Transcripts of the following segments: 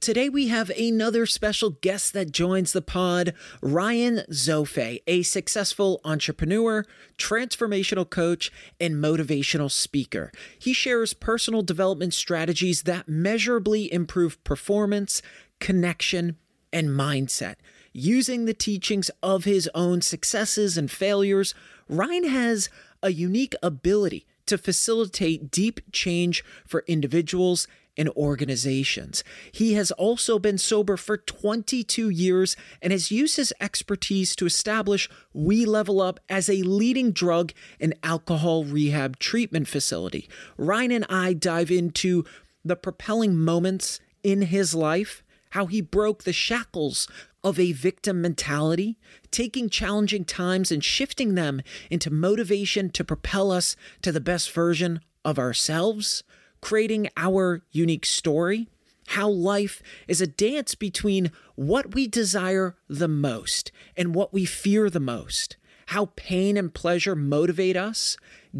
Today we have another special guest that joins the pod, Ryan Zofay, a successful entrepreneur, transformational coach, and motivational speaker. He shares personal development strategies that measurably improve performance, connection, and mindset. Using the teachings of his own successes and failures, Ryan has a unique ability to facilitate deep change for individuals and organizations. He has also been sober for 22 years and has used his expertise to establish We Level Up as a leading drug and alcohol rehab treatment facility. Ryan and I dive into the propelling moments in his life, how he broke the shackles of a victim mentality, taking challenging times and shifting them into motivation to propel us to the best version of ourselves creating our unique story, how life is a dance between what we desire the most and what we fear the most, how pain and pleasure motivate us,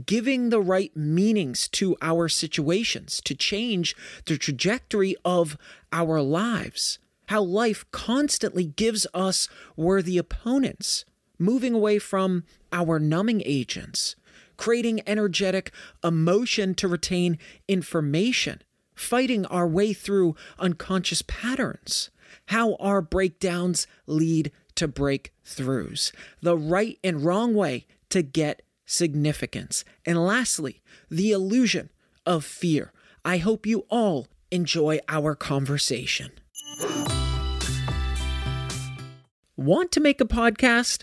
giving the right meanings to our situations to change the trajectory of our lives, how life constantly gives us worthy opponents, moving away from our numbing agents creating energetic emotion to retain information, fighting our way through unconscious patterns, how our breakdowns lead to breakthroughs, the right and wrong way to get significance, and lastly, the illusion of fear. I hope you all enjoy our conversation. Want to make a podcast?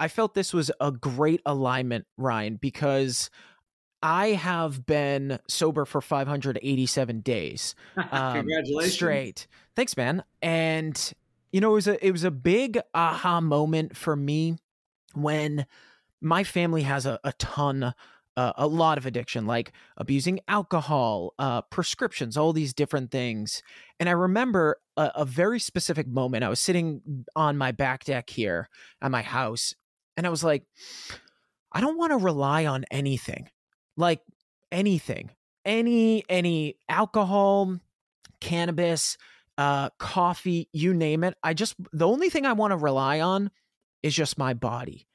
I felt this was a great alignment, Ryan, because I have been sober for 587 days. Um, Congratulations. Straight. Thanks, man. And you know, it was a it was a big aha moment for me when my family has a, a ton uh, a lot of addiction, like abusing alcohol, uh, prescriptions, all these different things. And I remember a, a, very specific moment. I was sitting on my back deck here at my house, and I was like, I don't want to rely on anything, like anything, any any alcohol, cannabis, uh, coffee, you name it. I just the only thing I want to rely on is just my body.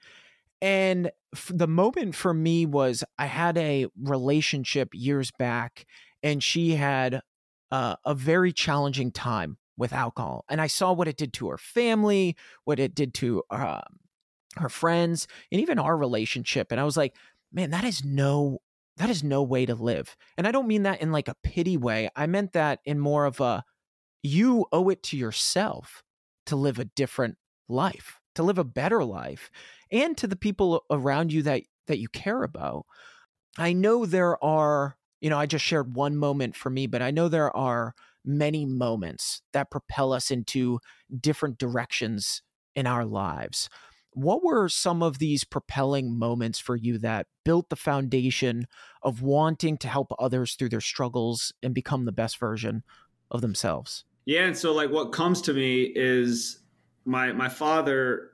And the moment for me was I had a relationship years back, and she had uh, a very challenging time with alcohol. And I saw what it did to her family, what it did to uh, her friends, and even our relationship. And I was like, man, that is no that is no way to live. And I don't mean that in like a pity way. I meant that in more of a you owe it to yourself to live a different life, to live a better life, and to the people around you that that you care about. I know there are, you know, I just shared one moment for me, but I know there are many moments that propel us into different directions in our lives. What were some of these propelling moments for you that built the foundation of wanting to help others through their struggles and become the best version of themselves? Yeah, and so like what comes to me is my my father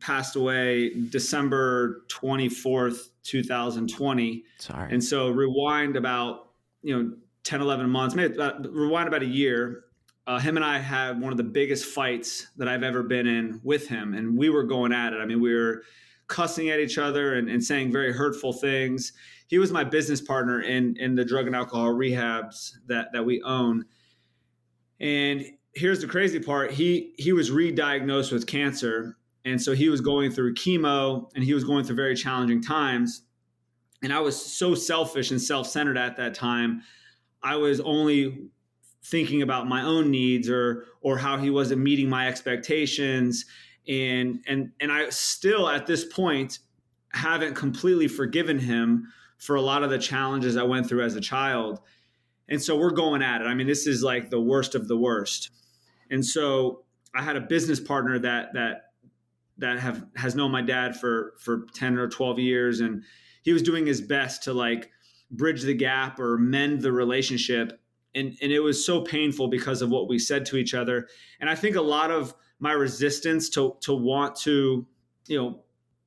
passed away December 24th, 2020. Sorry. And so rewind about, you know, 10, 11 months, maybe about, rewind about a year. Uh, him and I had one of the biggest fights that I've ever been in with him. And we were going at it. I mean, we were cussing at each other and, and saying very hurtful things. He was my business partner in, in the drug and alcohol rehabs that, that we own. And here's the crazy part. He, he was re-diagnosed with cancer. And so he was going through chemo and he was going through very challenging times. And I was so selfish and self-centered at that time I was only thinking about my own needs or or how he wasn't meeting my expectations and and and I still at this point haven't completely forgiven him for a lot of the challenges I went through as a child. And so we're going at it. I mean, this is like the worst of the worst. And so I had a business partner that that that have has known my dad for for 10 or 12 years and he was doing his best to like bridge the gap or mend the relationship and and it was so painful because of what we said to each other and i think a lot of my resistance to to want to you know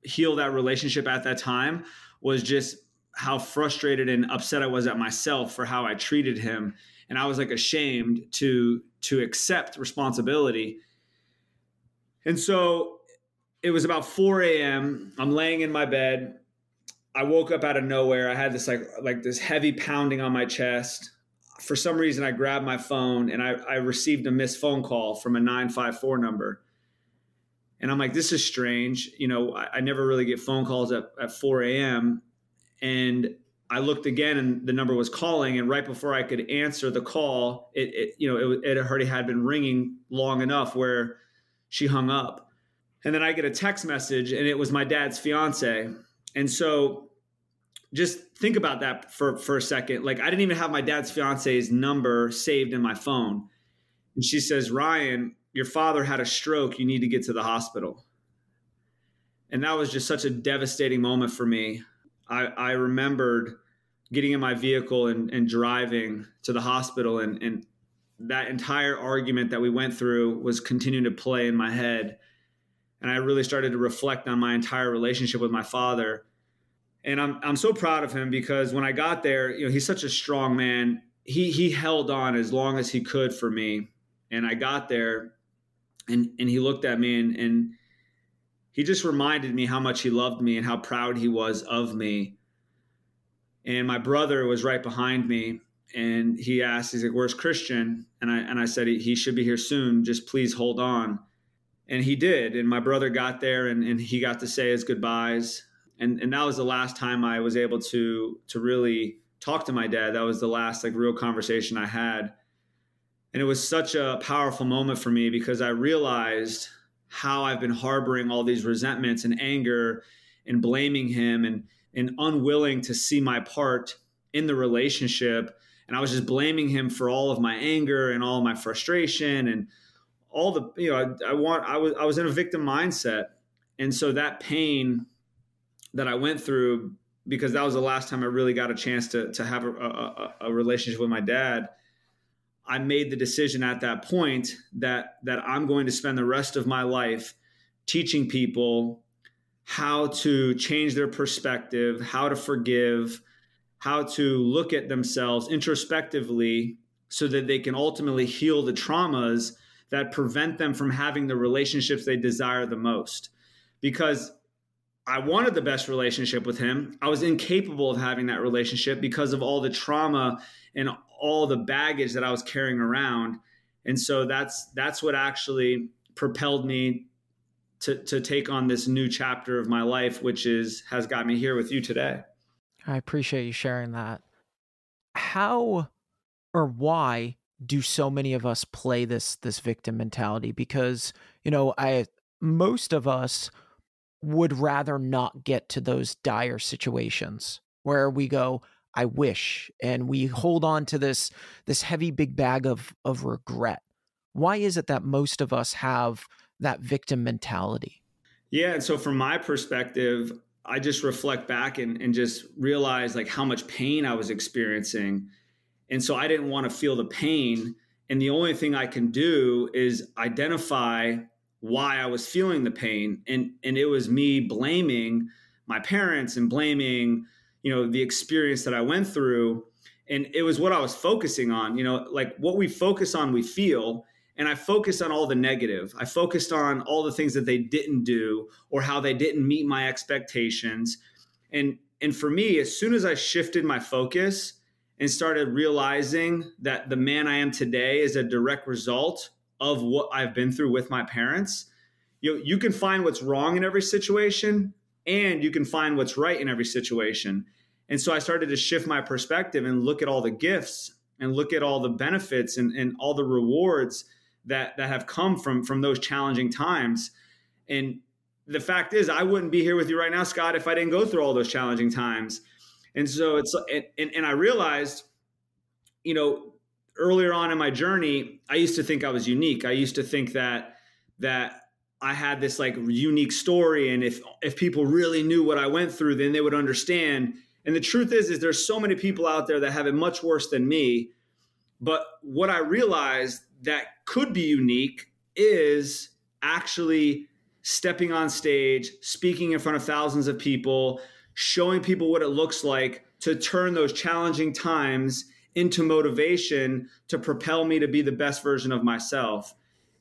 heal that relationship at that time was just how frustrated and upset i was at myself for how i treated him and i was like ashamed to to accept responsibility and so it was about 4 a.m i'm laying in my bed I woke up out of nowhere. I had this like like this heavy pounding on my chest. For some reason, I grabbed my phone and I, I received a missed phone call from a 954 number. And I'm like, this is strange. You know, I, I never really get phone calls at, at 4 a.m. And I looked again and the number was calling. And right before I could answer the call, it, it you know, it, it already had been ringing long enough where she hung up. And then I get a text message and it was my dad's fiance. And so just think about that for for a second. Like I didn't even have my dad's fiance's number saved in my phone. And she says, "Ryan, your father had a stroke. You need to get to the hospital." And that was just such a devastating moment for me. I, I remembered getting in my vehicle and, and driving to the hospital and, and that entire argument that we went through was continuing to play in my head. And I really started to reflect on my entire relationship with my father and I'm I'm so proud of him because when I got there, you know, he's such a strong man. He he held on as long as he could for me, and I got there, and and he looked at me and and he just reminded me how much he loved me and how proud he was of me. And my brother was right behind me, and he asked, he's like, "Where's Christian?" And I and I said, "He should be here soon. Just please hold on." And he did. And my brother got there, and and he got to say his goodbyes and and that was the last time I was able to to really talk to my dad. That was the last like real conversation I had. And it was such a powerful moment for me because I realized how I've been harboring all these resentments and anger and blaming him and and unwilling to see my part in the relationship and I was just blaming him for all of my anger and all my frustration and all the you know I, I want I was I was in a victim mindset and so that pain that I went through because that was the last time I really got a chance to to have a, a, a, relationship with my dad. I made the decision at that point that that I'm going to spend the rest of my life teaching people how to change their perspective, how to forgive, how to look at themselves introspectively so that they can ultimately heal the traumas that prevent them from having the relationships they desire the most. Because I wanted the best relationship with him. I was incapable of having that relationship because of all the trauma and all the baggage that I was carrying around. And so that's that's what actually propelled me to to take on this new chapter of my life, which is has got me here with you today. I appreciate you sharing that. How or why do so many of us play this this victim mentality? Because you know, I most of us would rather not get to those dire situations where we go i wish and we hold on to this this heavy big bag of of regret why is it that most of us have that victim mentality? Yeah. And so from my perspective, I just reflect back and, and just realize like how much pain I was experiencing. And so I didn't want to feel the pain. And the only thing I can do is identify why I was feeling the pain. And and it was me blaming my parents and blaming, you know, the experience that I went through. And it was what I was focusing on, you know, like what we focus on, we feel and I focused on all the negative. I focused on all the things that they didn't do or how they didn't meet my expectations. And and for me, as soon as I shifted my focus and started realizing that the man I am today is a direct result of what I've been through with my parents, you know, you can find what's wrong in every situation and you can find what's right in every situation. And so I started to shift my perspective and look at all the gifts and look at all the benefits and, and all the rewards that that have come from from those challenging times and the fact is i wouldn't be here with you right now scott if i didn't go through all those challenging times and so it's and, and i realized you know earlier on in my journey i used to think i was unique. I used to think that that i had this like unique story and if if people really knew what i went through then they would understand. And the truth is is there's so many people out there that have it much worse than me. But what i realized that could be unique is actually stepping on stage, speaking in front of thousands of people, showing people what it looks like to turn those challenging times into motivation to propel me to be the best version of myself.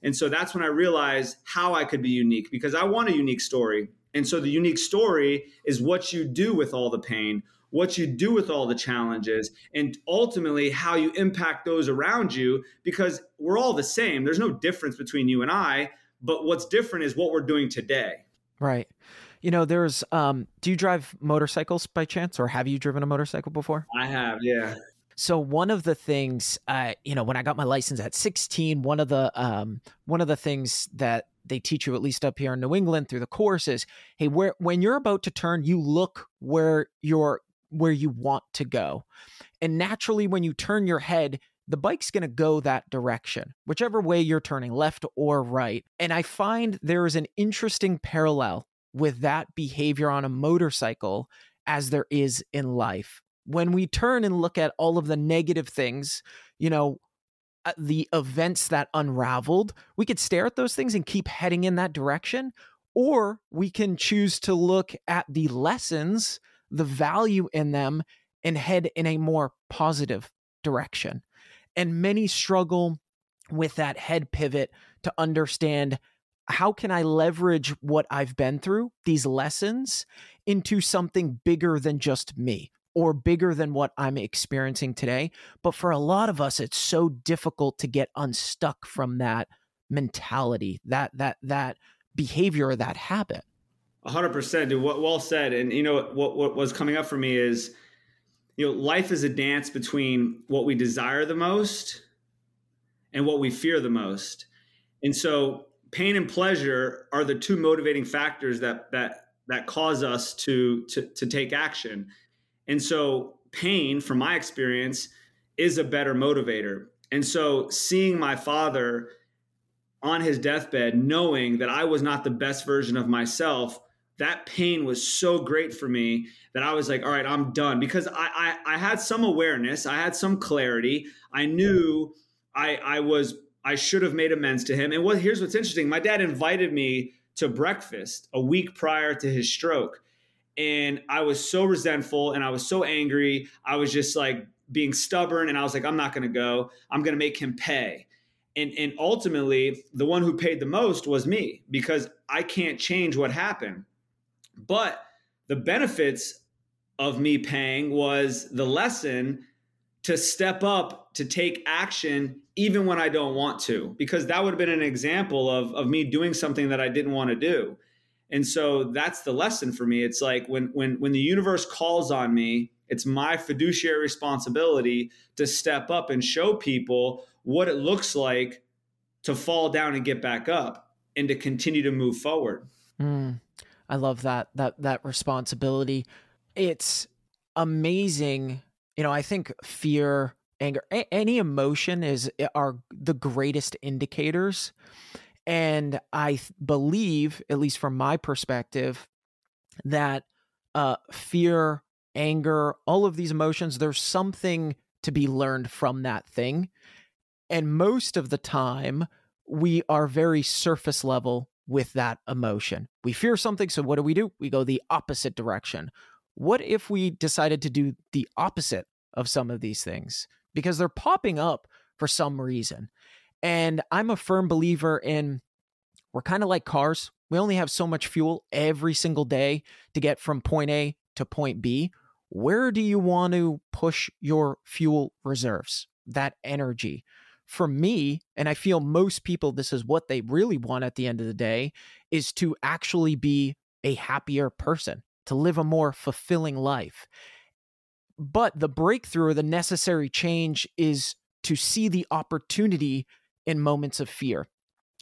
And so that's when I realized how I could be unique because I want a unique story. And so the unique story is what you do with all the pain, what you do with all the challenges, and ultimately how you impact those around you because we're all the same. There's no difference between you and I, but what's different is what we're doing today. Right. You know, there's um do you drive motorcycles by chance or have you driven a motorcycle before? I have, yeah. So one of the things, uh, you know, when I got my license at 16, one of the um, one of the things that they teach you at least up here in New England through the course is, hey, where when you're about to turn, you look where you're where you want to go. And naturally, when you turn your head, the bike's going to go that direction, whichever way you're turning, left or right. And I find there is an interesting parallel with that behavior on a motorcycle as there is in life. When we turn and look at all of the negative things, you know, uh, the events that unraveled, we could stare at those things and keep heading in that direction. Or we can choose to look at the lessons the value in them and head in a more positive direction. And many struggle with that head pivot to understand how can I leverage what I've been through, these lessons, into something bigger than just me or bigger than what I'm experiencing today. But for a lot of us, it's so difficult to get unstuck from that mentality, that that that behavior, or that habit hundred percent, dude. What well said. And you know what what was coming up for me is, you know, life is a dance between what we desire the most and what we fear the most. And so pain and pleasure are the two motivating factors that that that cause us to to to take action. And so pain, from my experience, is a better motivator. And so seeing my father on his deathbed, knowing that I was not the best version of myself, that pain was so great for me that I was like, all right, I'm done because I, I, I had some awareness, I had some clarity. I knew I, I was, I should have made amends to him. And what, here's what's interesting. My dad invited me to breakfast a week prior to his stroke. And I was so resentful and I was so angry. I was just like being stubborn. And I was like, I'm not going to go. I'm going to make him pay. And, and ultimately, the one who paid the most was me because I can't change what happened. But the benefits of me paying was the lesson to step up to take action even when I don't want to, because that would have been an example of, of me doing something that I didn't want to do. And so that's the lesson for me. It's like when when when the universe calls on me, it's my fiduciary responsibility to step up and show people what it looks like to fall down and get back up and to continue to move forward. Mm, I love that that that responsibility. It's amazing. You know, I think fear, anger, a- any emotion is are the greatest indicators. And I th- believe, at least from my perspective, that uh, fear, anger, all of these emotions, there's something to be learned from that thing. And most of the time, we are very surface level with that emotion. We fear something. So, what do we do? We go the opposite direction. What if we decided to do the opposite of some of these things? Because they're popping up for some reason. And I'm a firm believer in we're kind of like cars. We only have so much fuel every single day to get from point A to point B. Where do you want to push your fuel reserves, that energy? for me, and I feel most people, this is what they really want at the end of the day, is to actually be a happier person, to live a more fulfilling life. But the breakthrough or the necessary change is to see the opportunity in moments of fear,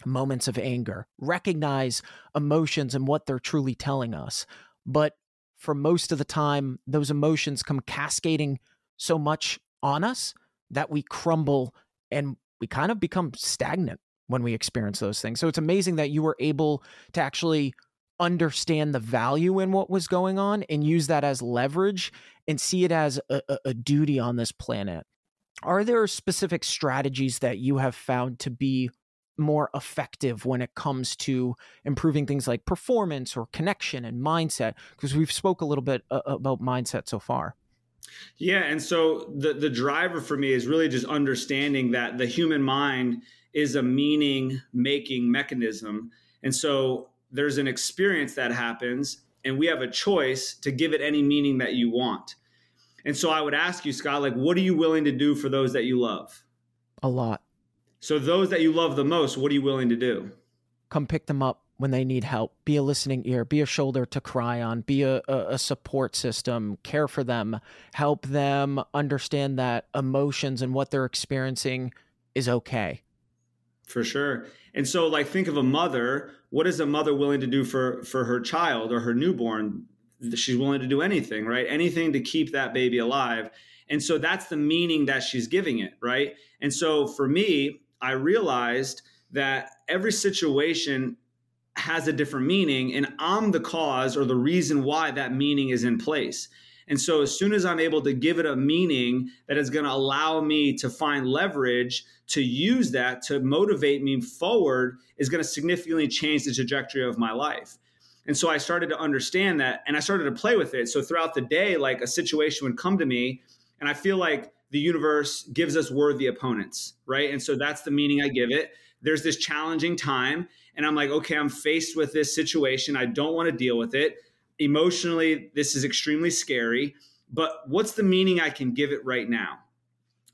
moments of anger, recognize emotions and what they're truly telling us. But for most of the time, those emotions come cascading so much on us that we crumble and we kind of become stagnant when we experience those things. So it's amazing that you were able to actually understand the value in what was going on and use that as leverage and see it as a, a, duty on this planet. Are there specific strategies that you have found to be more effective when it comes to improving things like performance or connection and mindset? Because we've spoke a little bit uh, about mindset so far. Yeah, and so the the driver for me is really just understanding that the human mind is a meaning making mechanism. And so there's an experience that happens and we have a choice to give it any meaning that you want. And so I would ask you Scott like what are you willing to do for those that you love? A lot. So those that you love the most, what are you willing to do? Come pick them up when they need help. Be a listening ear, be a shoulder to cry on, be a, a, support system, care for them, help them understand that emotions and what they're experiencing is okay. For sure. And so like think of a mother, what is a mother willing to do for for her child or her newborn? She's willing to do anything, right? Anything to keep that baby alive. And so that's the meaning that she's giving it, right? And so for me, I realized that every situation has a different meaning and I'm the cause or the reason why that meaning is in place. And so as soon as I'm able to give it a meaning that is going to allow me to find leverage to use that to motivate me forward is going to significantly change the trajectory of my life. And so I started to understand that and I started to play with it. So throughout the day like a situation would come to me and I feel like the universe gives us worthy opponents, right? And so that's the meaning I give it. There's this challenging time and I'm like, okay, I'm faced with this situation. I don't want to deal with it. Emotionally, this is extremely scary, but what's the meaning I can give it right now?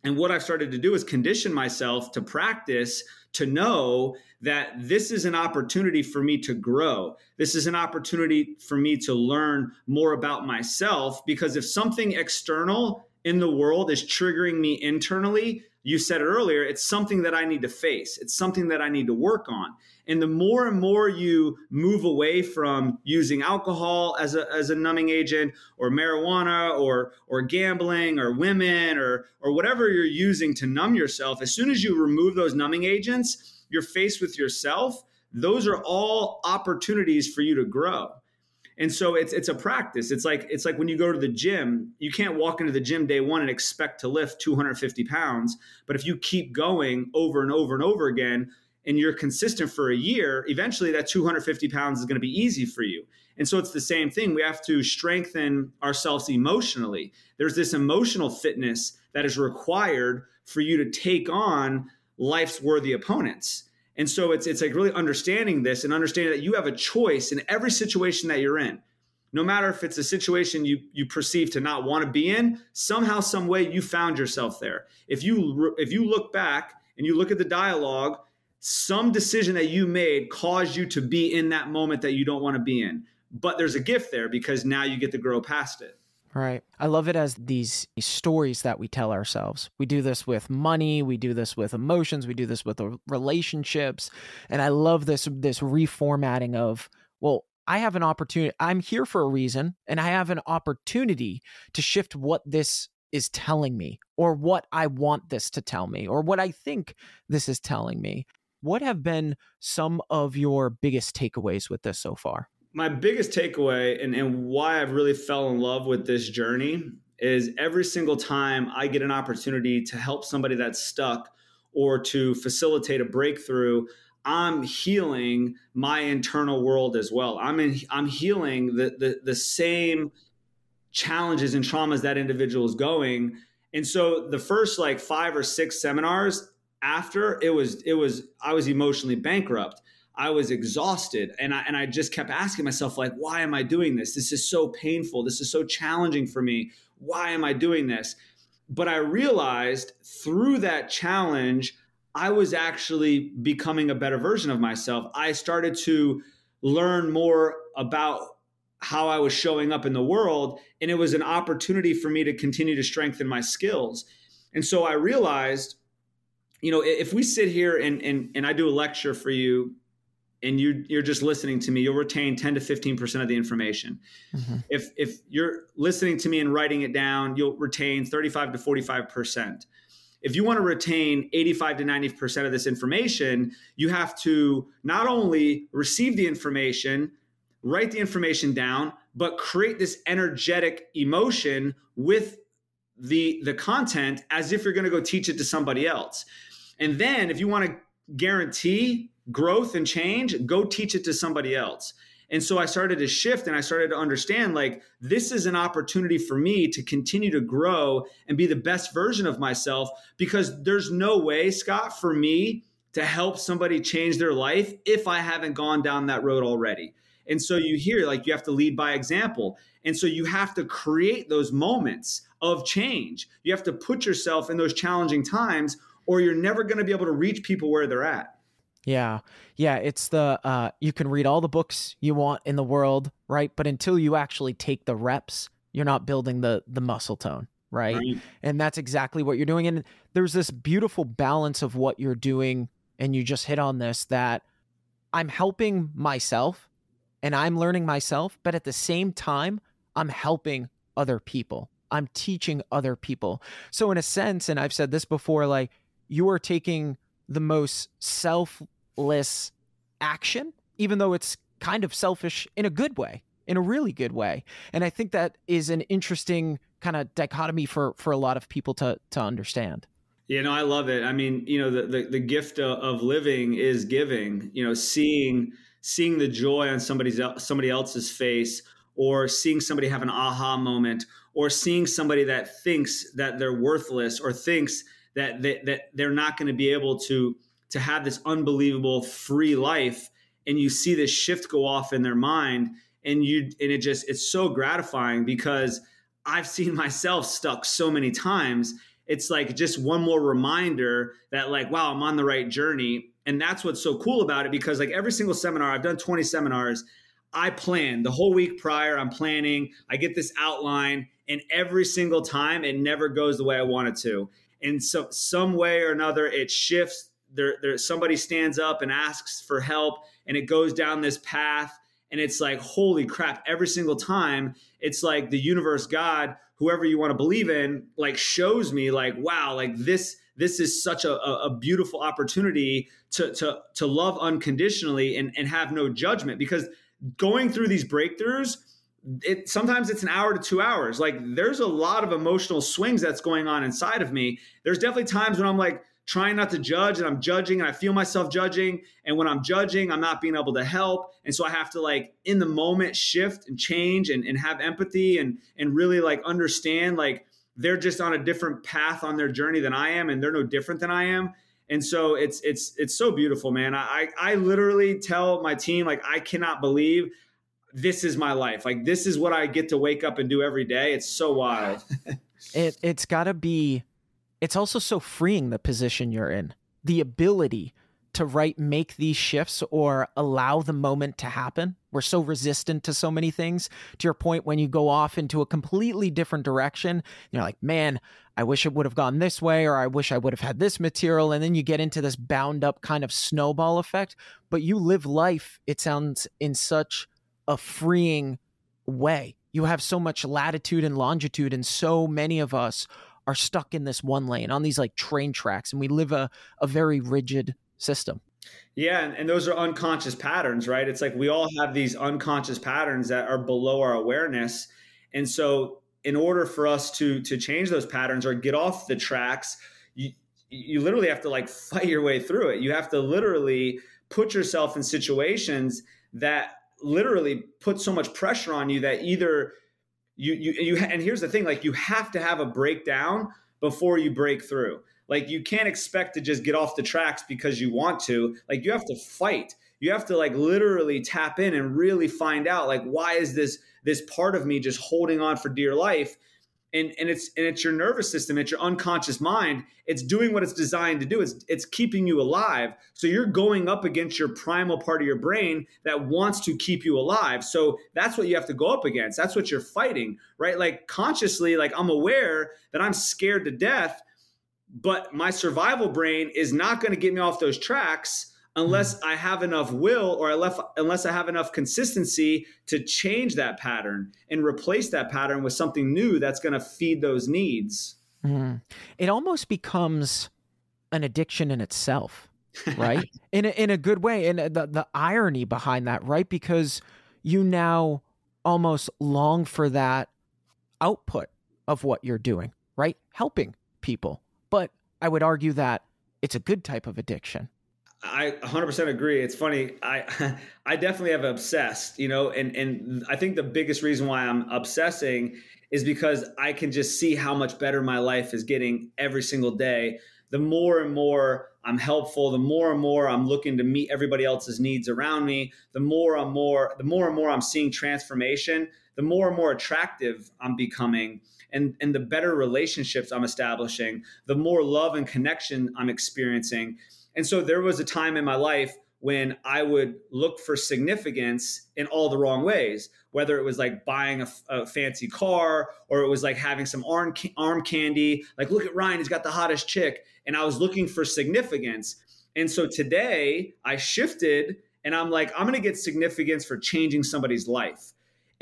And what I've started to do is condition myself to practice to know that this is an opportunity for me to grow. This is an opportunity for me to learn more about myself because if something external in the world is triggering me internally, you said it earlier, it's something that I need to face. It's something that I need to work on. And the more and more you move away from using alcohol as a, as a numbing agent or marijuana or, or gambling or women or, or whatever you're using to numb yourself, as soon as you remove those numbing agents, you're faced with yourself. Those are all opportunities for you to grow. And so it's it's a practice. It's like it's like when you go to the gym, you can't walk into the gym day one and expect to lift 250 pounds. But if you keep going over and over and over again, and you're consistent for a year, eventually that 250 pounds is going to be easy for you. And so it's the same thing. We have to strengthen ourselves emotionally. There's this emotional fitness that is required for you to take on life's worthy opponents. And so it's it's like really understanding this and understanding that you have a choice in every situation that you're in. no matter if it's a situation you you perceive to not want to be in somehow some way you found yourself there. If you if you look back and you look at the dialogue some decision that you made caused you to be in that moment that you don't want to be in. But there's a gift there because now you get to grow past it Right. I love it as these stories that we tell ourselves. We do this with money, we do this with emotions, we do this with relationships, and I love this this reformatting of, well, I have an opportunity. I'm here for a reason, and I have an opportunity to shift what this is telling me, or what I want this to tell me, or what I think this is telling me. What have been some of your biggest takeaways with this so far? My biggest takeaway and, and why I've really fell in love with this journey is every single time I get an opportunity to help somebody that's stuck or to facilitate a breakthrough, I'm healing my internal world as well. I'm in, I'm healing the, the the same challenges and traumas that individual is going. And so the first like five or six seminars after it was it was I was emotionally bankrupt. I was exhausted and I and I just kept asking myself like why am I doing this? This is so painful. This is so challenging for me. Why am I doing this? But I realized through that challenge I was actually becoming a better version of myself. I started to learn more about how I was showing up in the world. And it was an opportunity for me to continue to strengthen my skills. And so I realized, you know, if we sit here and, and, and I do a lecture for you and you, you're just listening to me, you'll retain 10 to 15% of the information. Mm-hmm. If, if you're listening to me and writing it down, you'll retain 35 to 45% if you want to retain 85 to 90% of this information, you have to not only receive the information, write the information down, but create this energetic emotion with the the content as if you're going to go teach it to somebody else. And then if you want to guarantee growth and change, go teach it to somebody else. And so I started to shift and I started to understand like this is an opportunity for me to continue to grow and be the best version of myself because there's no way, Scott, for me to help somebody change their life if I haven't gone down that road already. And so you hear like you have to lead by example. And so you have to create those moments of change. You have to put yourself in those challenging times or you're never going to be able to reach people where they're at. Yeah. Yeah. It's the, uh, you can read all the books you want in the world, right? But until you actually take the reps, you're not building the, the muscle tone. Right? right. And that's exactly what you're doing. And there's this beautiful balance of what you're doing. And you just hit on this that I'm helping myself and I'm learning myself, but at the same time, I'm helping other people. I'm teaching other people. So, in a sense, and I've said this before, like you are taking the most selfless action, even though it's kind of selfish in a good way, in a really good way. And I think that is an interesting kind of dichotomy for for a lot of people to to understand. Yeah, no, I love it. I mean, you know, the the, the gift of, of living is giving. You know, seeing seeing the joy on somebody's somebody else's face, or seeing somebody have an aha moment, or seeing somebody that thinks that they're worthless, or thinks that they, that they're not going to be able to to have this unbelievable free life and you see this shift go off in their mind and you and it just it's so gratifying because I've seen myself stuck so many times. It's like just one more reminder that like wow I'm on the right journey. And that's what's so cool about it because like every single seminar I've done 20 seminars I plan. The whole week prior I'm planning. I get this outline and every single time it never goes the way I want it to and so some way or another it shifts there, there somebody stands up and asks for help and it goes down this path and it's like holy crap every single time it's like the universe god whoever you want to believe in like shows me like wow like this this is such a, a beautiful opportunity to to to love unconditionally and and have no judgment because going through these breakthroughs it sometimes it's an hour to two hours. Like there's a lot of emotional swings that's going on inside of me. There's definitely times when I'm like trying not to judge and I'm judging and I feel myself judging. And when I'm judging, I'm not being able to help. And so I have to like in the moment shift and change and, and have empathy and and really like understand like they're just on a different path on their journey than I am and they're no different than I am. And so it's it's it's so beautiful, man. I I literally tell my team like I cannot believe this is my life. Like this is what I get to wake up and do every day. It's so wild. it it's got to be it's also so freeing the position you're in. The ability to right make these shifts or allow the moment to happen. We're so resistant to so many things. To your point, when you go off into a completely different direction, you're like, man, I wish it would have gone this way, or I wish I would have had this material. And then you get into this bound up kind of snowball effect. But you live life, it sounds, in such a freeing way. You have so much latitude and longitude, and so many of us are stuck in this one lane on these like train tracks, and we live a, a very rigid system. Yeah, and, those are unconscious patterns, right? It's like we all have these unconscious patterns that are below our awareness. And so in order for us to to change those patterns or get off the tracks, you you literally have to like fight your way through it. You have to literally put yourself in situations that literally put so much pressure on you that either you you you and here's the thing like you have to have a breakdown before you break through like you can't expect to just get off the tracks because you want to. Like you have to fight. You have to like literally tap in and really find out like why is this this part of me just holding on for dear life? And and it's and it's your nervous system, it's your unconscious mind. It's doing what it's designed to do. It's it's keeping you alive. So you're going up against your primal part of your brain that wants to keep you alive. So that's what you have to go up against. That's what you're fighting, right? Like consciously, like I'm aware that I'm scared to death but my survival brain is not going to get me off those tracks unless mm. I have enough will or I left, unless I have enough consistency to change that pattern and replace that pattern with something new that's going to feed those needs. Mm. It almost becomes an addiction in itself, right? in a, in a good way, and the the irony behind that, right? Because you now almost long for that output of what you're doing, right? Helping people but I would argue that it's a good type of addiction. I 100% agree. It's funny. I I definitely have obsessed, you know, and and I think the biggest reason why I'm obsessing is because I can just see how much better my life is getting every single day. The more and more I'm helpful, the more and more I'm looking to meet everybody else's needs around me, the more I'm more the more and more I'm seeing transformation, the more and more attractive I'm becoming and and the better relationships I'm establishing, the more love and connection I'm experiencing. And so there was a time in my life when I would look for significance in all the wrong ways, whether it was like buying a, a, fancy car or it was like having some arm, arm candy. Like, look at Ryan, he's got the hottest chick. And I was looking for significance. And so today I shifted and I'm like, I'm going to get significance for changing somebody's life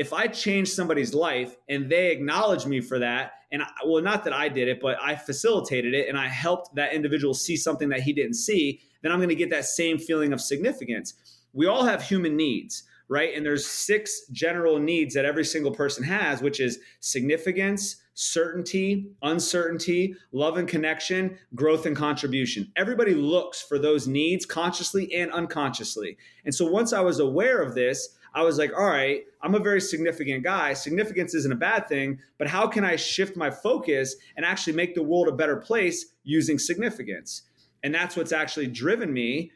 if I change somebody's life and they acknowledge me for that, and I, well, not that I did it, but I facilitated it and I helped that individual see something that he didn't see, then I'm going to get that same feeling of significance. We all have human needs, right? And there's six general needs that every single person has, which is significance, certainty, uncertainty, love and connection, growth and contribution. Everybody looks for those needs consciously and unconsciously. And so once I was aware of this, I was like, all right, I'm a very significant guy. Significance isn't a bad thing, but how can I shift my focus and actually make the world a better place using significance? And that's what's actually driven me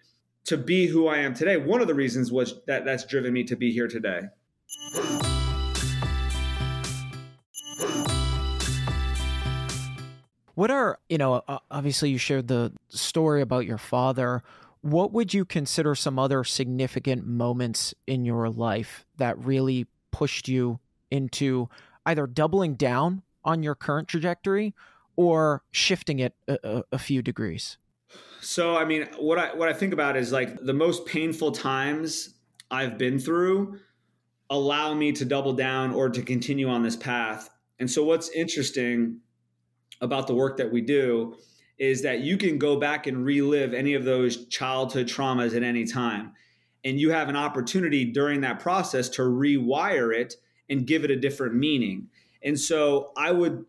to be who I am today. One of the reasons was that that's driven me to be here today. What are, you know, obviously you shared the story about your father what would you consider some other significant moments in your life that really pushed you into either doubling down on your current trajectory or shifting it a, a, few degrees? So, I mean, what I what I think about is like the most painful times I've been through allow me to double down or to continue on this path. And so, what's interesting about the work that we do is that you can go back and relive any of those childhood traumas at any time. And you have an opportunity during that process to rewire it and give it a different meaning. And so I would,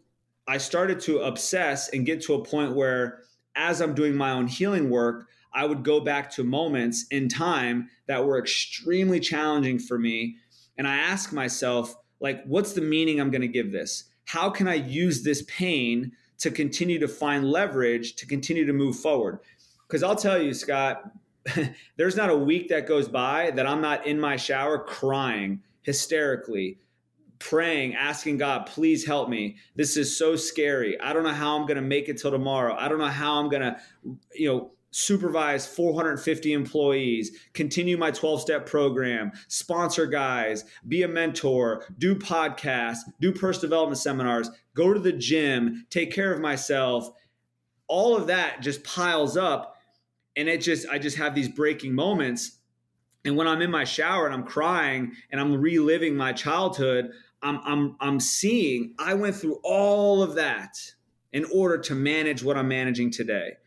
I started to obsess and get to a point where as I'm doing my own healing work, I would go back to moments in time that were extremely challenging for me. And I ask myself, like, what's the meaning I'm going to give this? How can I use this pain to continue to find leverage to continue to move forward. Because I'll tell you, Scott, there's not a week that goes by that I'm not in my shower crying hysterically, praying, asking God, please help me. This is so scary. I don't know how I'm going to make it till tomorrow. I don't know how I'm going to, you know, supervise 450 employees, continue my 12 step program, sponsor guys, be a mentor, do podcasts, do personal development seminars, go to the gym, take care of myself. All of that just piles up. And it just, I just have these breaking moments. And when I'm in my shower and I'm crying and I'm reliving my childhood, I'm, I'm, I'm seeing I went through all of that in order to manage what I'm managing today.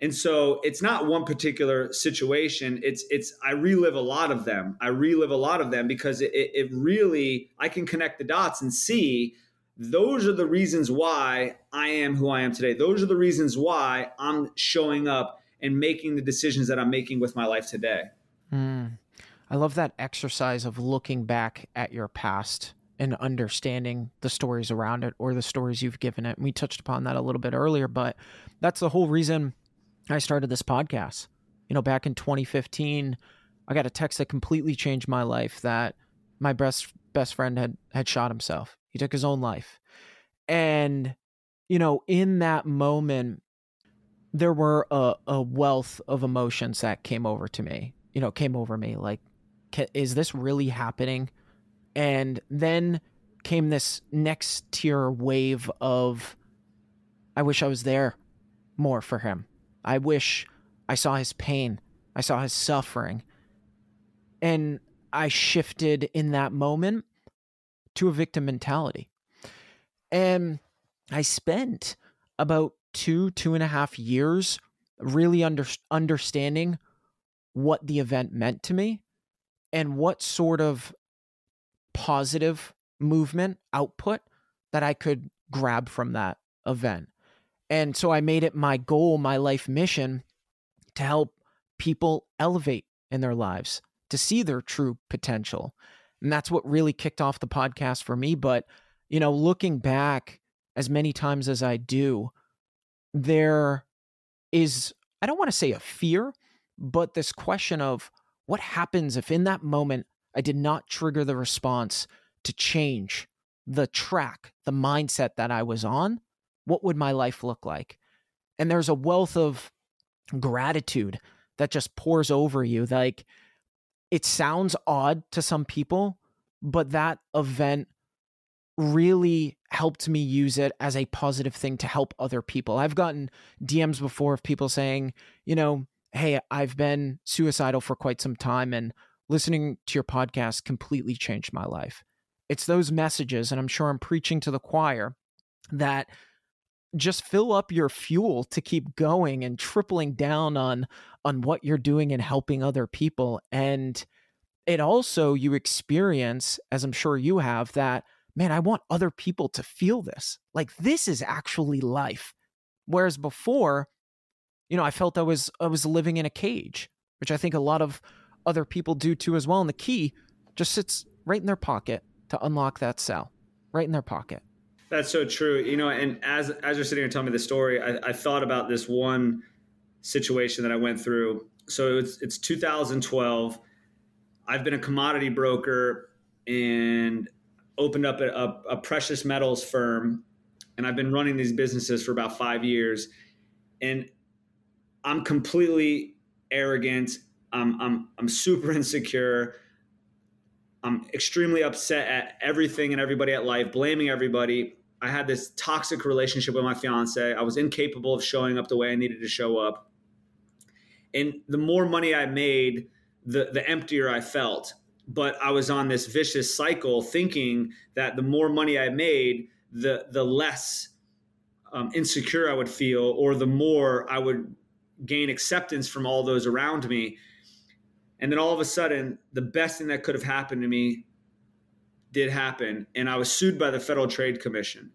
And so it's not one particular situation. It's it's I relive a lot of them. I relive a lot of them because it, it really I can connect the dots and see those are the reasons why I am who I am today. Those are the reasons why I'm showing up and making the decisions that I'm making with my life today. Mm. I love that exercise of looking back at your past and understanding the stories around it or the stories you've given it. We touched upon that a little bit earlier, but that's the whole reason I started this podcast. You know, back in 2015, I got a text that completely changed my life that my best best friend had had shot himself. He took his own life. And you know, in that moment there were a, a wealth of emotions that came over to me. You know, came over me like is this really happening? And then came this next tier wave of I wish I was there more for him. I wish I saw his pain. I saw his suffering. And I shifted in that moment to a victim mentality. And I spent about two, two and a half years really under, understanding what the event meant to me and what sort of positive movement output that I could grab from that event. And so I made it my goal, my life mission to help people elevate in their lives, to see their true potential. And that's what really kicked off the podcast for me. But, you know, looking back as many times as I do, there is, I don't want to say a fear, but this question of what happens if in that moment I did not trigger the response to change the track, the mindset that I was on what would my life look like? And there's a wealth of gratitude that just pours over you. Like it sounds odd to some people, but that event really helped me use it as a positive thing to help other people. I've gotten DMs before of people saying, you know, hey, I've been suicidal for quite some time and listening to your podcast completely changed my life. It's those messages, and I'm sure I'm preaching to the choir, that just fill up your fuel to keep going and tripling down on on what you're doing and helping other people and it also you experience as i'm sure you have that man i want other people to feel this. Like this is actually life. Whereas before you know i felt i was i was living in a cage which i think a lot of other people do too as well and the key just sits right in their pocket to unlock that cell right in their pocket that's so true. You know, and as as you're sitting here telling me the story, I, I thought about this one situation that I went through. So it's it's 2012. I've been a commodity broker and opened up a, a, a precious metals firm, and I've been running these businesses for about five years, and I'm completely arrogant. I'm I'm I'm super insecure. I'm extremely upset at everything and everybody at life, blaming everybody. I had this toxic relationship with my fiance. I was incapable of showing up the way I needed to show up. And the more money I made, the the emptier I felt. But I was on this vicious cycle thinking that the more money I made, the the less um, insecure I would feel, or the more I would gain acceptance from all those around me. And then all of a sudden, the best thing that could have happened to me did happen, and I was sued by the Federal Trade Commission.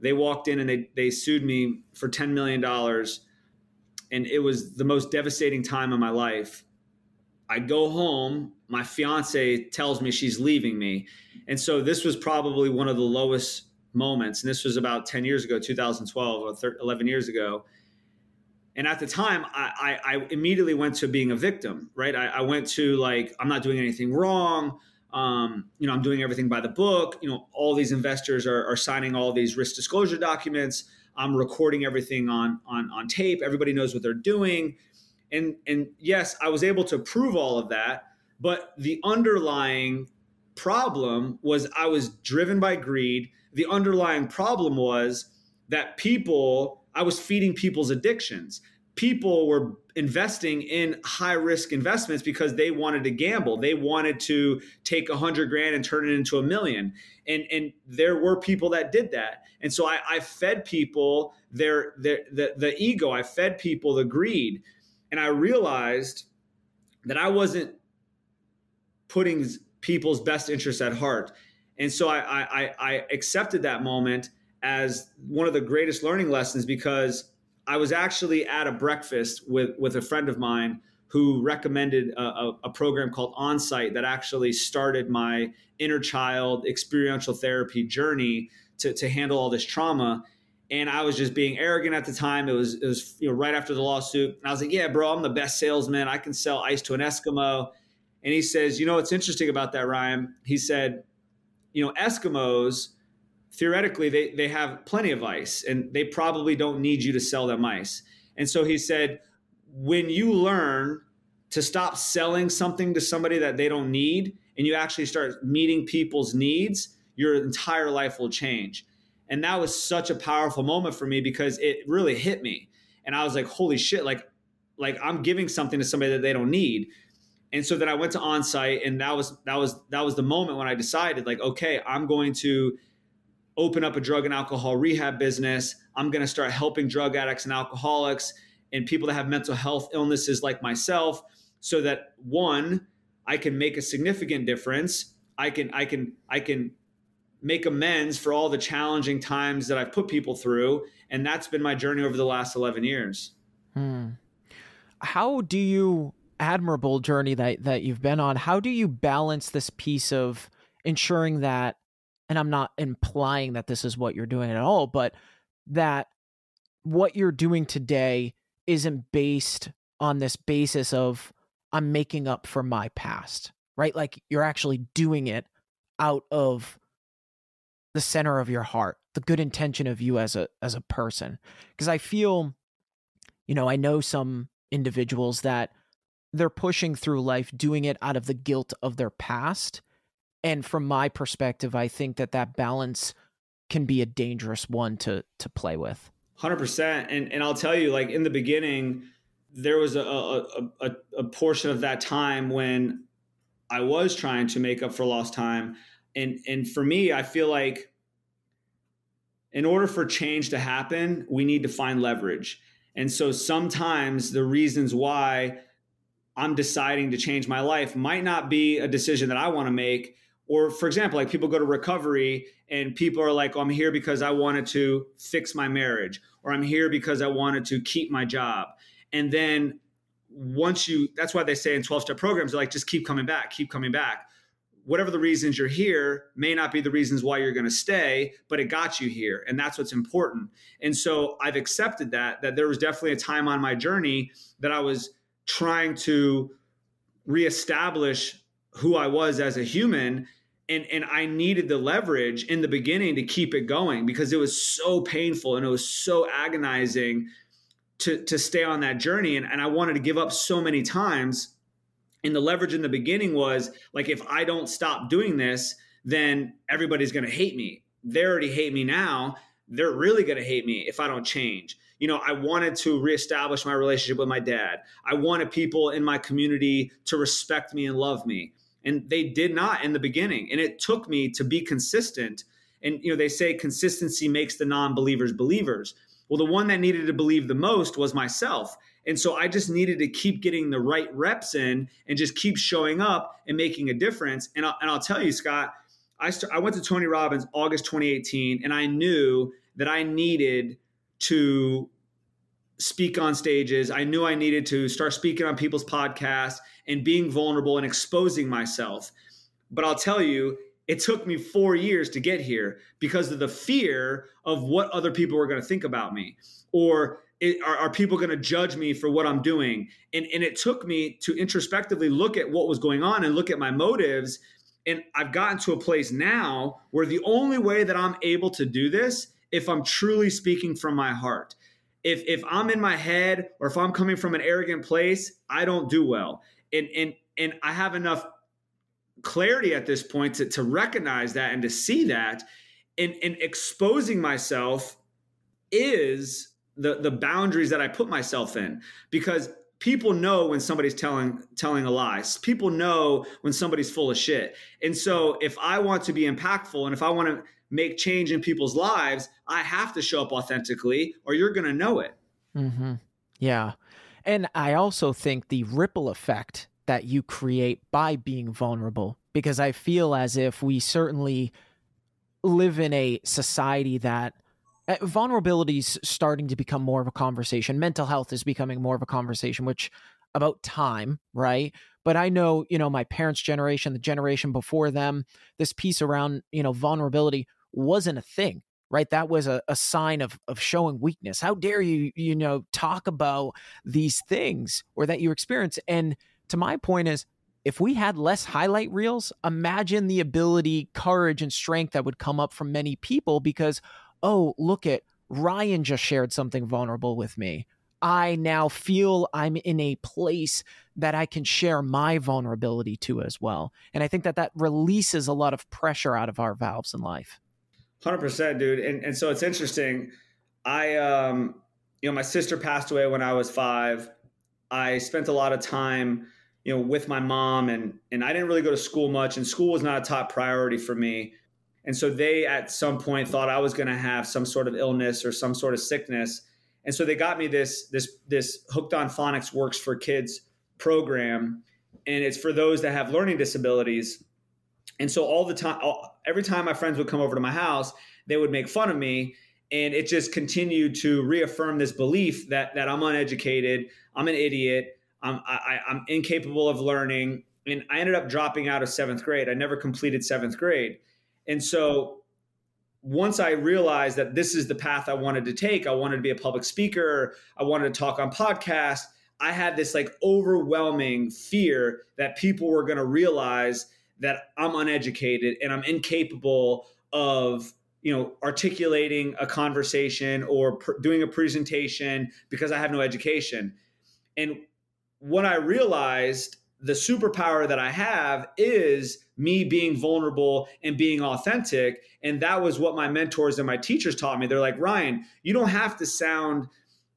They walked in and they they sued me for ten million dollars, and it was the most devastating time of my life. I go home, my fiance tells me she's leaving me, and so this was probably one of the lowest moments. And this was about ten years ago, 2012 or 13, 11 years ago. And at the time, I, I, I immediately went to being a victim, right? I, I went to like, I'm not doing anything wrong Um, you know, I'm doing everything by the book. You know, all these investors are, are signing all these risk disclosure documents. I'm recording everything on on on tape. Everybody knows what they're doing, and and yes, I was able to prove all of that. But the underlying problem was I was driven by greed. The underlying problem was that people, I was feeding people's addictions. People were investing in high risk investments because they wanted to gamble. They wanted to take a hundred grand and turn it into a million. And, and there were people that did that. And so I, I fed people their, their the, the ego. I fed people the greed. And I realized that I wasn't putting people's best interests at heart. And so I, I, I accepted that moment as one of the greatest learning lessons because I was actually at a breakfast with, with a friend of mine who recommended a, a, a program called Onsite that actually started my inner child experiential therapy journey to, to handle all this trauma. And I was just being arrogant at the time. It was, it was you know, right after the lawsuit. And I was like, yeah, bro, I'm the best salesman. I can sell ice to an Eskimo. And he says, you know what's interesting about that, Ryan? He said, you know, Eskimos, theoretically, they, they have plenty of ice and they probably don't need you to sell them ice. And so he said, when you learn to stop selling something to somebody that they don't need and you actually start meeting people's needs, your entire life will change. And that was such a powerful moment for me because it really hit me. And I was like, holy shit, like, like I'm giving something to somebody that they don't need and so then I went to onsite, and that was that was that was the moment when I decided, like, okay, I'm going to open up a drug and alcohol rehab business. I'm going to start helping drug addicts and alcoholics and people that have mental health illnesses like myself, so that one, I can make a significant difference. I can I can I can make amends for all the challenging times that I've put people through, and that's been my journey over the last 11 years. Hmm. How do you admirable journey that that you've been on. How do you balance this piece of ensuring that and I'm not implying that this is what you're doing at all, but that what you're doing today isn't based on this basis of I'm making up for my past, right? Like you're actually doing it out of the center of your heart, the good intention of you as a as a person. Because I feel, you know, I know some individuals that they're pushing through life doing it out of the guilt of their past. And from my perspective, I think that that balance can be a dangerous one to to play with. 100% and and I'll tell you like in the beginning there was a a, a, a portion of that time when I was trying to make up for lost time and and for me I feel like in order for change to happen we need to find leverage and so sometimes the reasons why I'm deciding to change my life might not be a decision that I want to make. Or, for example, like people go to recovery and people are like, oh, I'm here because I wanted to fix my marriage, or I'm here because I wanted to keep my job. And then once you, that's why they say in 12 step programs, they're like, just keep coming back, keep coming back. Whatever the reasons you're here may not be the reasons why you're going to stay, but it got you here. And that's what's important. And so I've accepted that, that there was definitely a time on my journey that I was trying to reestablish who I was as a human. And, and I needed the leverage in the beginning to keep it going because it was so painful and it was so agonizing to, to stay on that journey. And, and I wanted to give up so many times. And the leverage in the beginning was like, if I don't stop doing this, then everybody's going to hate me. They already hate me now. They're really going to hate me if I don't change you know, I wanted to reestablish my relationship with my dad. I wanted people in my community to respect me and love me. And they did not in the beginning. And it took me to be consistent. And, you know, they say consistency makes the non believers believers. Well, the one that needed to believe the most was myself. And so I just needed to keep getting the right reps in and just keep showing up and making a difference. And I'll, and I'll tell you, Scott, I, st- I went to Tony Robbins August 2018, and I knew that I needed to speak on stages. I knew I needed to start speaking on people's podcasts and being vulnerable and exposing myself. But I'll tell you, it took me four years to get here because of the fear of what other people were going to think about me or it, are, are, people going to judge me for what I'm doing? And, and it took me to introspectively look at what was going on and look at my motives And I've gotten to a place now where the only way that I'm able to do this if I'm truly speaking from my heart. If if I'm in my head or if I'm coming from an arrogant place, I don't do well. And and and I have enough clarity at this point to, to recognize that and to see that and, and exposing myself is the the boundaries that I put myself in because people know when somebody's telling telling a lie. People know when somebody's full of shit. And so if I want to be impactful and if I want to make change in people's lives, I have to show up authentically or you're going to know it. Mm-hmm. Yeah. And I also think the ripple effect that you create by being vulnerable, because I feel as if we certainly live in a society that Uh, vulnerability is starting to become more of a conversation. Mental health is becoming more of a conversation, which about time, right? But I know, you know, my parents' generation, the generation before them, this piece around, you know, vulnerability wasn't a thing, right? That was a, a sign of of showing weakness. How dare you, you know, talk about these things or that you experience? And to my point is, if we had less highlight reels, imagine the ability, courage, and strength that would come up from many people because oh, look at Ryan just shared something vulnerable with me. I now feel I'm in a place that I can share my vulnerability to as well. And I think that that releases a lot of pressure out of our valves in life. 100%, dude. And, and so it's interesting. I, um, you know, my sister passed away when I was five. I spent a lot of time, you know, with my mom and, and I didn't really go to school much and school was not a top priority for me. And so they at some point thought I was going to have some sort of illness or some sort of sickness. And so they got me this this this Hooked on Phonics Works for Kids program and it's for those that have learning disabilities. And so all the time every time my friends would come over to my house, they would make fun of me and it just continued to reaffirm this belief that that I'm uneducated, I'm an idiot, I'm I, I'm incapable of learning, and I ended up dropping out of seventh grade. I never completed seventh grade, and so once I realized that this is the path I wanted to take, I wanted to be a public speaker, I wanted to talk on podcasts. I had this like overwhelming fear that people were going to realize that I'm uneducated and I'm incapable of you know articulating a conversation or pr- doing a presentation because I have no education. And what I realized the superpower that I have is me being vulnerable and being authentic. And that was what my mentors and my teachers taught me. They're like, Ryan, you don't have to sound,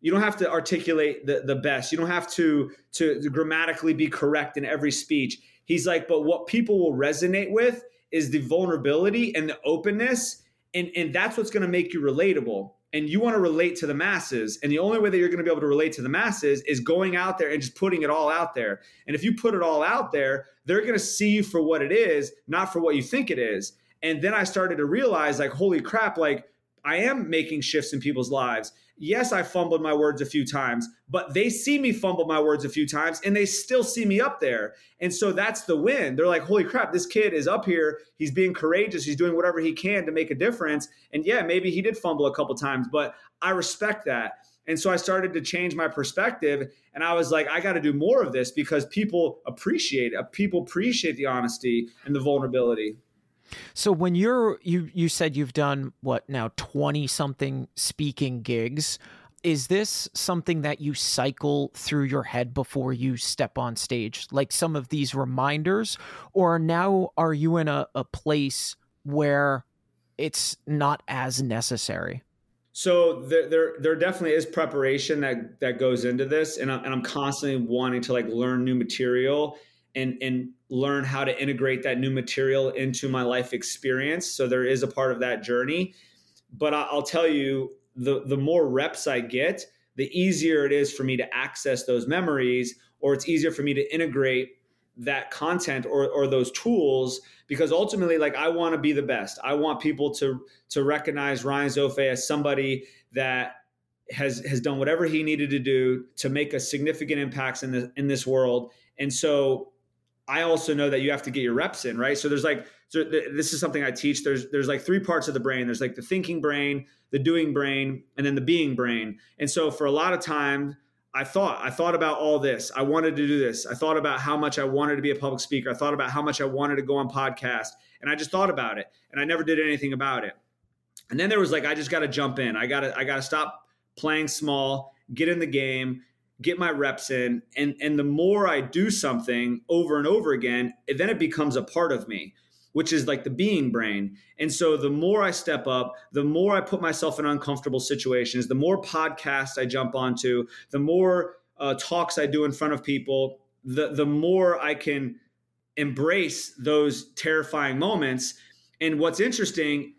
you don't have to articulate the, the best. You don't have to, to, to grammatically be correct in every speech. He's like, but what people will resonate with is the vulnerability and the openness. And, and that's what's going to make you relatable and you want to relate to the masses and the only way that you're going to be able to relate to the masses is going out there and just putting it all out there. And if you put it all out there they're going to see you for what it is not for what you think it is. And then i started to realize like holy crap like i am making shifts in people's lives yes, I fumbled my words a few times, but they see me fumble my words a few times and they still see me up there. And so that's the win. They're like, holy crap, this kid is up here. He's being courageous. He's doing whatever he can to make a difference. And yeah, maybe he did fumble a couple times, but I respect that. And so I started to change my perspective and I was like, I got to do more of this because people appreciate it. People appreciate the honesty and the vulnerability. So when you're you you said you've done what now 20 something speaking gigs. Is this something that you cycle through your head before you step on stage? Like some of these reminders? Or now are you in a, a place where it's not as necessary? So there, there, there definitely is preparation that that goes into this, and I'm, and I'm constantly wanting to like learn new material and and learn how to integrate that new material into my life experience. So there is a part of that journey. But I'll tell you, the the more reps I get, the easier it is for me to access those memories, or it's easier for me to integrate that content or, or those tools because ultimately like i want to be the best i want people to to recognize ryan zofay as somebody that has has done whatever he needed to do to make a significant impacts in this in this world and so I also know that you have to get your reps in, right? So there's like, so th- this is something I teach. There's there's like three parts of the brain. There's like the thinking brain, the doing brain, and then the being brain. And so for a lot of time, I thought, I thought about all this. I wanted to do this. I thought about how much I wanted to be a public speaker. I thought about how much I wanted to go on podcast. And I just thought about it and I never did anything about it. And then there was like, I just got to jump in. I got to, I got to stop playing small, get in the game, get my reps in. And, and the more I do something over and over again, then it becomes a part of me which is like the being brain. And so the more I step up, the more I put myself in uncomfortable situations, the more podcasts I jump onto, the more uh, talks I do in front of people, the the more I can embrace those terrifying moments. And what's interesting,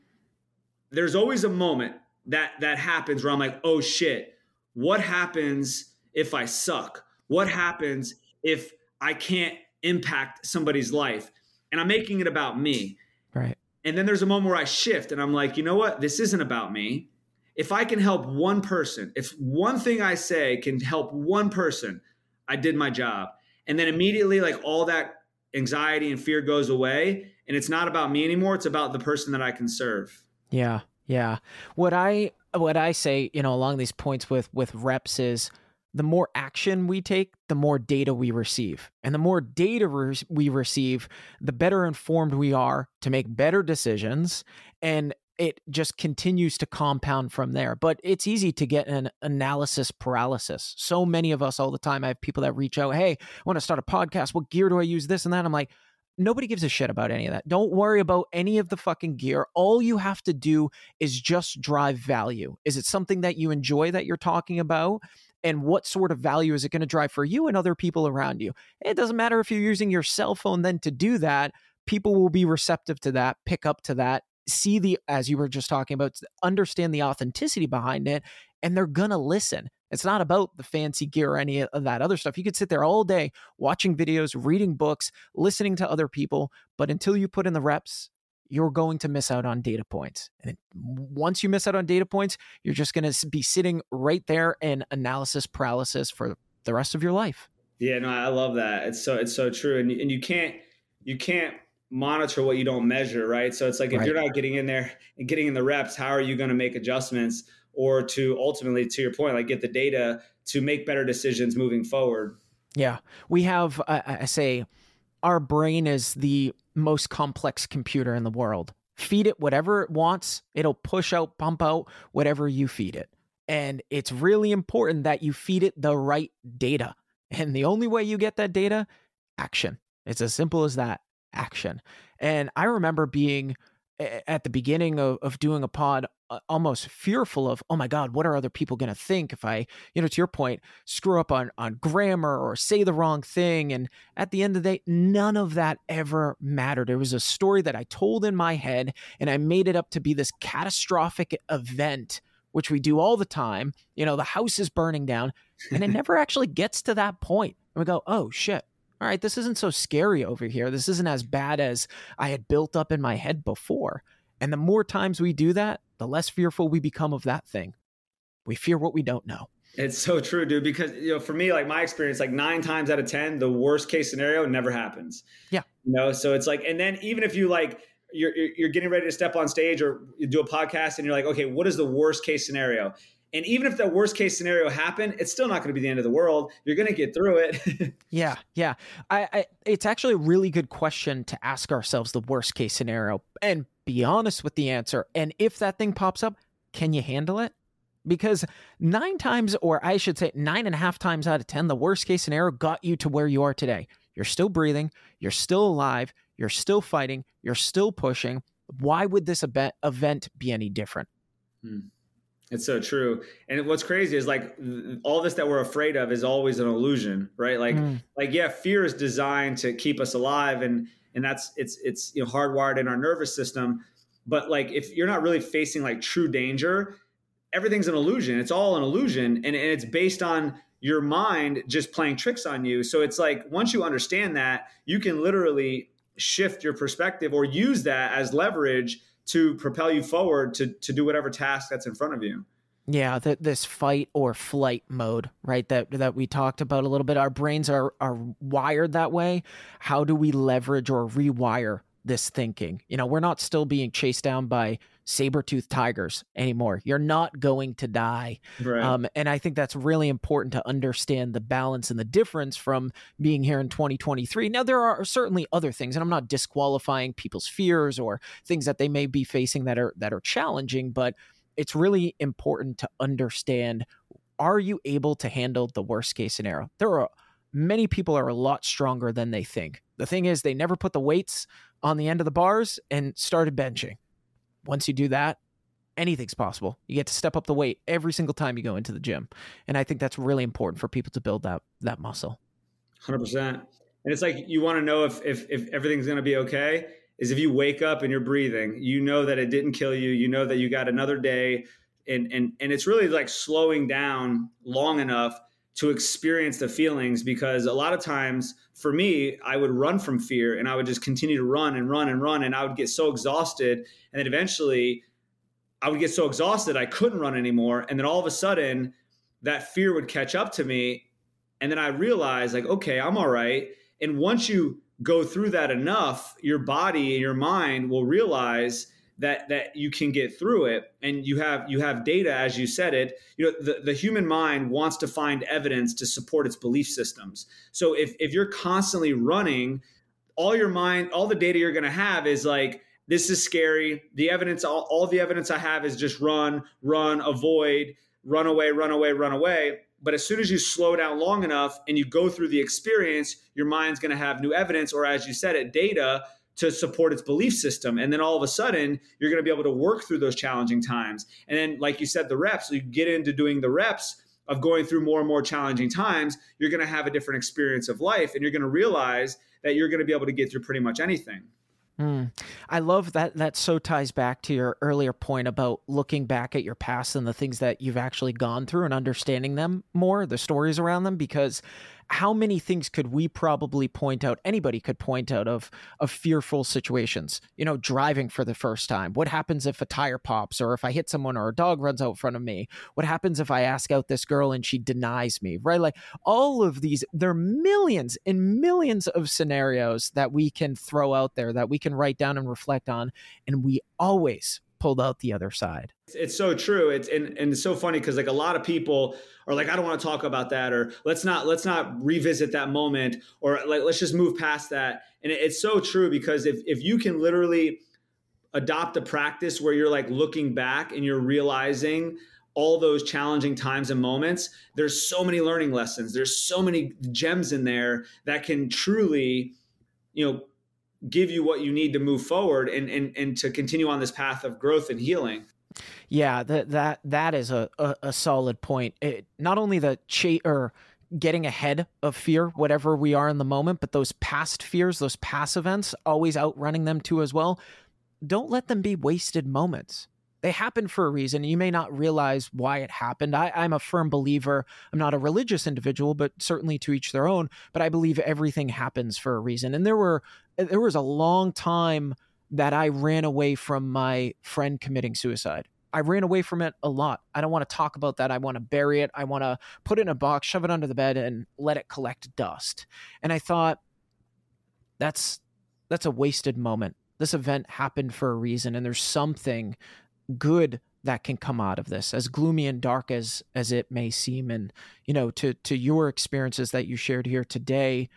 there's always a moment that that happens where I'm like, oh shit, what happens if I suck? What happens if I can't impact somebody's life? and I'm making it about me. Right. And then there's a moment where I shift and I'm like, you know what? This isn't about me. If I can help one person, if one thing I say can help one person, I did my job. And then immediately, like all that anxiety and fear goes away. And it's not about me anymore. It's about the person that I can serve. Yeah. Yeah. What I what I say, you know, along these points with with reps is the more action we take, the more data we receive. And the more data re- we receive, the better informed we are to make better decisions. And it just continues to compound from there. But it's easy to get an analysis paralysis. So many of us all the time, I have people that reach out, Hey, I want to start a podcast. What gear do I use? This and that. I'm like, nobody gives a shit about any of that. Don't worry about any of the fucking gear. All you have to do is just drive value. Is it something that you enjoy that you're talking about? And what sort of value is it going to drive for you and other people around you. It doesn't matter if you're using your cell phone then to do that, people will be receptive to that, pick up to that, see the, as you were just talking about, understand the authenticity behind it, and they're going to listen. It's not about the fancy gear or any of that other stuff. You could sit there all day watching videos, reading books, listening to other people, but until you put in the reps, you're going to miss out on data points. And once you miss out on data points, you're just going to be sitting right there in analysis paralysis for the rest of your life. Yeah, no, I love that. It's so it's so true, and and you can't you can't monitor what you don't measure, right? So it's like if right. you're not getting in there and getting in the reps, how are you going to make adjustments or to ultimately, to your point, like get the data to make better decisions moving forward? Yeah, we have. I say our brain is the most complex computer in the world. Feed it whatever it wants, it'll push out, pump out whatever you feed it. And it's really important that you feed it the right data. And the only way you get that data, action. It's as simple as that action. And I remember being at the beginning of, of doing a pod almost fearful of oh my god what are other people going to think if i you know to your point screw up on on grammar or say the wrong thing? And at the end of the day none of that ever mattered. It was a story that i told in my head and i made it up to be this catastrophic event which we do all the time. You know the house is burning down and it never actually gets to that point. And we go oh shit. All right, this isn't so scary over here. This isn't as bad as I had built up in my head before. And the more times we do that, the less fearful we become of that thing. We fear what we don't know. It's so true, dude. Because you know, for me, like my experience, like nine times out of ten, the worst case scenario never happens. Yeah. You know, so it's like, and then even if you like you're you're getting ready to step on stage or you do a podcast and you're like, okay, what is the worst case scenario? And even if the worst case scenario happened, it's still not going to be the end of the world. You're going to get through it. yeah, yeah. I, I, it's actually a really good question to ask ourselves the worst case scenario and be honest with the answer. And if that thing pops up, can you handle it? Because nine times, or I should say nine and a half times out of 10, the worst case scenario got you to where you are today. You're still breathing, you're still alive, you're still fighting, you're still pushing. Why would this event be any different? Hmm. It's so true. And what's crazy is like all this that we're afraid of is always an illusion, right? Like mm. like yeah, fear is designed to keep us alive and and that's it's it's you know hardwired in our nervous system, but like if you're not really facing like true danger, everything's an illusion. It's all an illusion and, and it's based on your mind just playing tricks on you. So it's like once you understand that, you can literally shift your perspective or use that as leverage to propel you forward to to do whatever task that's in front of you. Yeah, that this fight or flight mode, right? That that we talked about a little bit. Our brains are are wired that way. How do we leverage or rewire this thinking. You know, we're not still being chased down by saber-toothed tigers anymore. You're not going to die. Right. Um, and I think that's really important to understand the balance and the difference from being here in 2023. Now, there are certainly other things, and I'm not disqualifying people's fears or things that they may be facing that are that are challenging, but it's really important to understand are you able to handle the worst case scenario? There are many people are a lot stronger than they think. The thing is, they never put the weights on the end of the bars and started benching. Once you do that, anything's possible. You get to step up the weight every single time you go into the gym. And I think that's really important for people to build that that muscle. 100%. And it's like you want to know if if if everything's going to be okay is if you wake up and you're breathing, you know that it didn't kill you, you know that you got another day. And and and it's really like slowing down long enough to experience the feelings because a lot of times for me i would run from fear and i would just continue to run and run and run and i would get so exhausted. And then eventually i would get so exhausted i couldn't run anymore. And then all of a sudden that fear would catch up to me. And then i realized like okay i'm all right. And once you go through that enough your body and your mind will realize that that you can get through it. And you have you have data as you said it you know the, the human mind wants to find evidence to support its belief systems. So if if you're constantly running all your mind all the data you're going to have is like this is scary. The evidence all, all the evidence i have is just run run avoid run away run away run away but as soon as you slow down long enough and you go through the experience your mind's going to have new evidence or as you said it data to support its belief system. And then all of a sudden, you're going to be able to work through those challenging times. And then, like you said, the reps, you get into doing the reps of going through more and more challenging times, you're going to have a different experience of life and you're going to realize that you're going to be able to get through pretty much anything. Mm. I love that. That so ties back to your earlier point about looking back at your past and the things that you've actually gone through and understanding them more, the stories around them, because how many things could we probably point out anybody could point out of of fearful situations? You know driving for the first time. What happens if a tire pops or if i hit someone or a dog runs out in front of me? What happens if i ask out this girl and she denies me right? Like all of these there are millions and millions of scenarios that we can throw out there that we can write down and reflect on and we always pulled out the other side. It's so true. It's and, and it's so funny because like a lot of people are like, I don't want to talk about that, or let's not let's not revisit that moment, or like let's just move past that. And it, it's so true because if if you can literally adopt a practice where you're like looking back and you're realizing all those challenging times and moments there's so many learning lessons there's so many gems in there that can truly you know give you what you need to move forward and and, and to continue on this path of growth and healing. Yeah that that that is a a, a solid point. It, not only the cha- or getting ahead of fear whatever we are in the moment but those past fears those past events always outrunning them too as well. Don't let them be wasted moments they happen for a reason. You may not realize why it happened. I, I'm a firm believer. I'm not a religious individual, but certainly to each their own. But I believe everything happens for a reason. And there were there was a long time that I ran away from my friend committing suicide. I ran away from it a lot. I don't want to talk about that. I want to bury it. I want to put it in a box, shove it under the bed, and let it collect dust. And I thought, that's that's a wasted moment. This event happened for a reason, and there's something good that can come out of this as gloomy and dark as as it may seem. And you know to to your experiences that you shared here today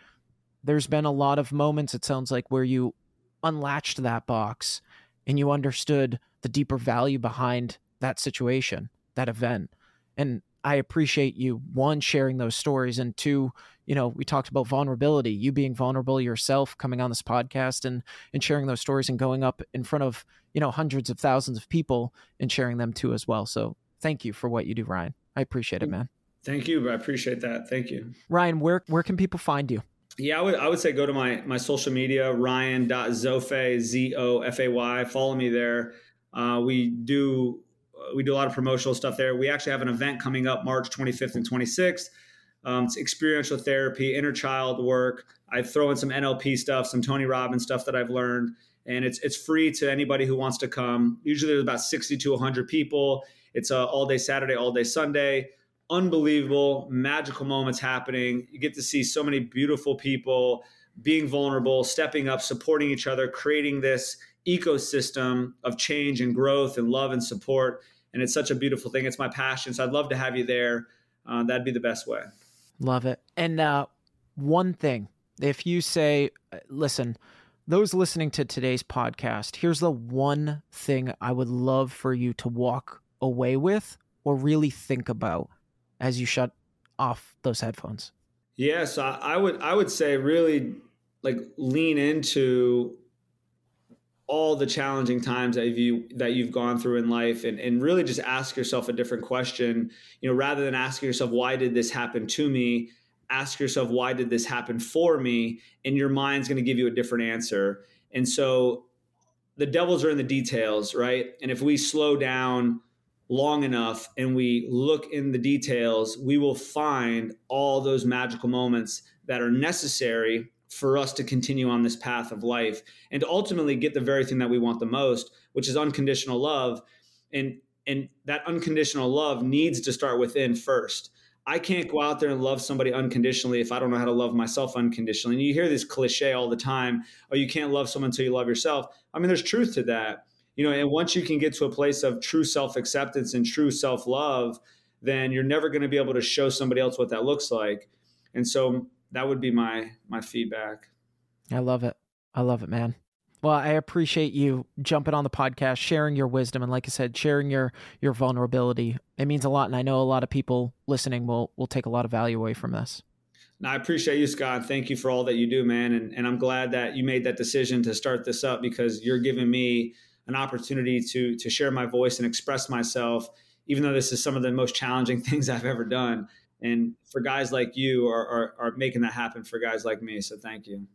there's been a lot of moments it sounds like where you unlatched that box and you understood the deeper value behind that situation that event. And i appreciate you one sharing those stories and two you know we talked about vulnerability you being vulnerable yourself coming on this podcast and and sharing those stories and going up in front of you know hundreds of thousands of people and sharing them too as well. So thank you for what you do ryan. I appreciate it man. Thank you. I appreciate that. Thank you. Ryan where where can people find you? Yeah i would, I would say go to my my social media ryan.zofay z-o-f-a-y follow me there. Uh, we do we do a lot of promotional stuff there. We actually have an event coming up march 25th and 26th um, it's experiential therapy, inner child work. I throw in some NLP stuff, some Tony Robbins stuff that I've learned, and it's it's free to anybody who wants to come. Usually there's about 60 to 100 people. It's a all day Saturday, all day Sunday. Unbelievable, magical moments happening. You get to see so many beautiful people being vulnerable, stepping up, supporting each other, creating this ecosystem of change and growth and love and support. And it's such a beautiful thing. It's my passion. So I'd love to have you there. Uh, that'd be the best way. Love it. And uh, one thing, if you say, uh, listen, those listening to today's podcast, here's the one thing I would love for you to walk away with or really think about as you shut off those headphones. Yes, I, I would I would say really like lean into all the challenging times that you that you've gone through in life and, and really just ask yourself a different question. You know rather than asking yourself why did this happen to me? Ask yourself why did this happen for me? And your mind's going to give you a different answer. And so the devils are in the details right? And if we slow down long enough and we look in the details we will find all those magical moments that are necessary for us to continue on this path of life and ultimately get the very thing that we want the most, which is unconditional love. And and that unconditional love needs to start within first. I can't go out there and love somebody unconditionally if I don't know how to love myself unconditionally. And you hear this cliche all the time, oh, you can't love someone until you love yourself. I mean, there's truth to that. You know, and once you can get to a place of true self-acceptance and true self-love, then you're never going to be able to show somebody else what that looks like. And so that would be my my feedback. I love it. I love it, man. Well, I appreciate you jumping on the podcast, sharing your wisdom, and like I said, sharing your your vulnerability. It means a lot, and I know a lot of people listening will will take a lot of value away from this. No, I appreciate you, Scott. Thank you for all that you do, man. And, and I'm glad that you made that decision to start this up because you're giving me an opportunity to to share my voice and express myself, even though this is some of the most challenging things I've ever done. And for guys like you are, are, are making that happen for guys like me. So thank you.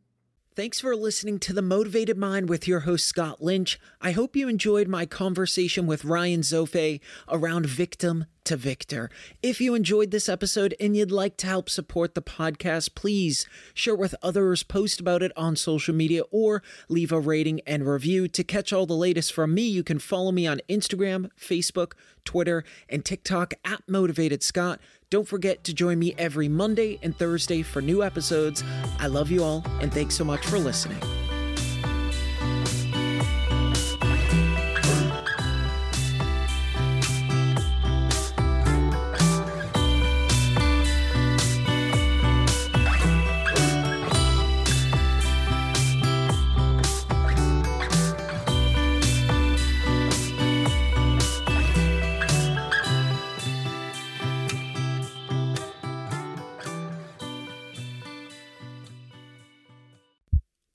Thanks for listening to The Motivated Mind with your host, Scott Lynch. I hope you enjoyed my conversation with Ryan Zofay around victim to victor. If you enjoyed this episode and you'd like to help support the podcast, please share with others, post about it on social media, or leave a rating and review. To catch all the latest from me, you can follow me on Instagram, Facebook, Twitter, and TikTok at Motivated Scott. Don't forget to join me every Monday and Thursday for new episodes. I love you all, and thanks so much for listening.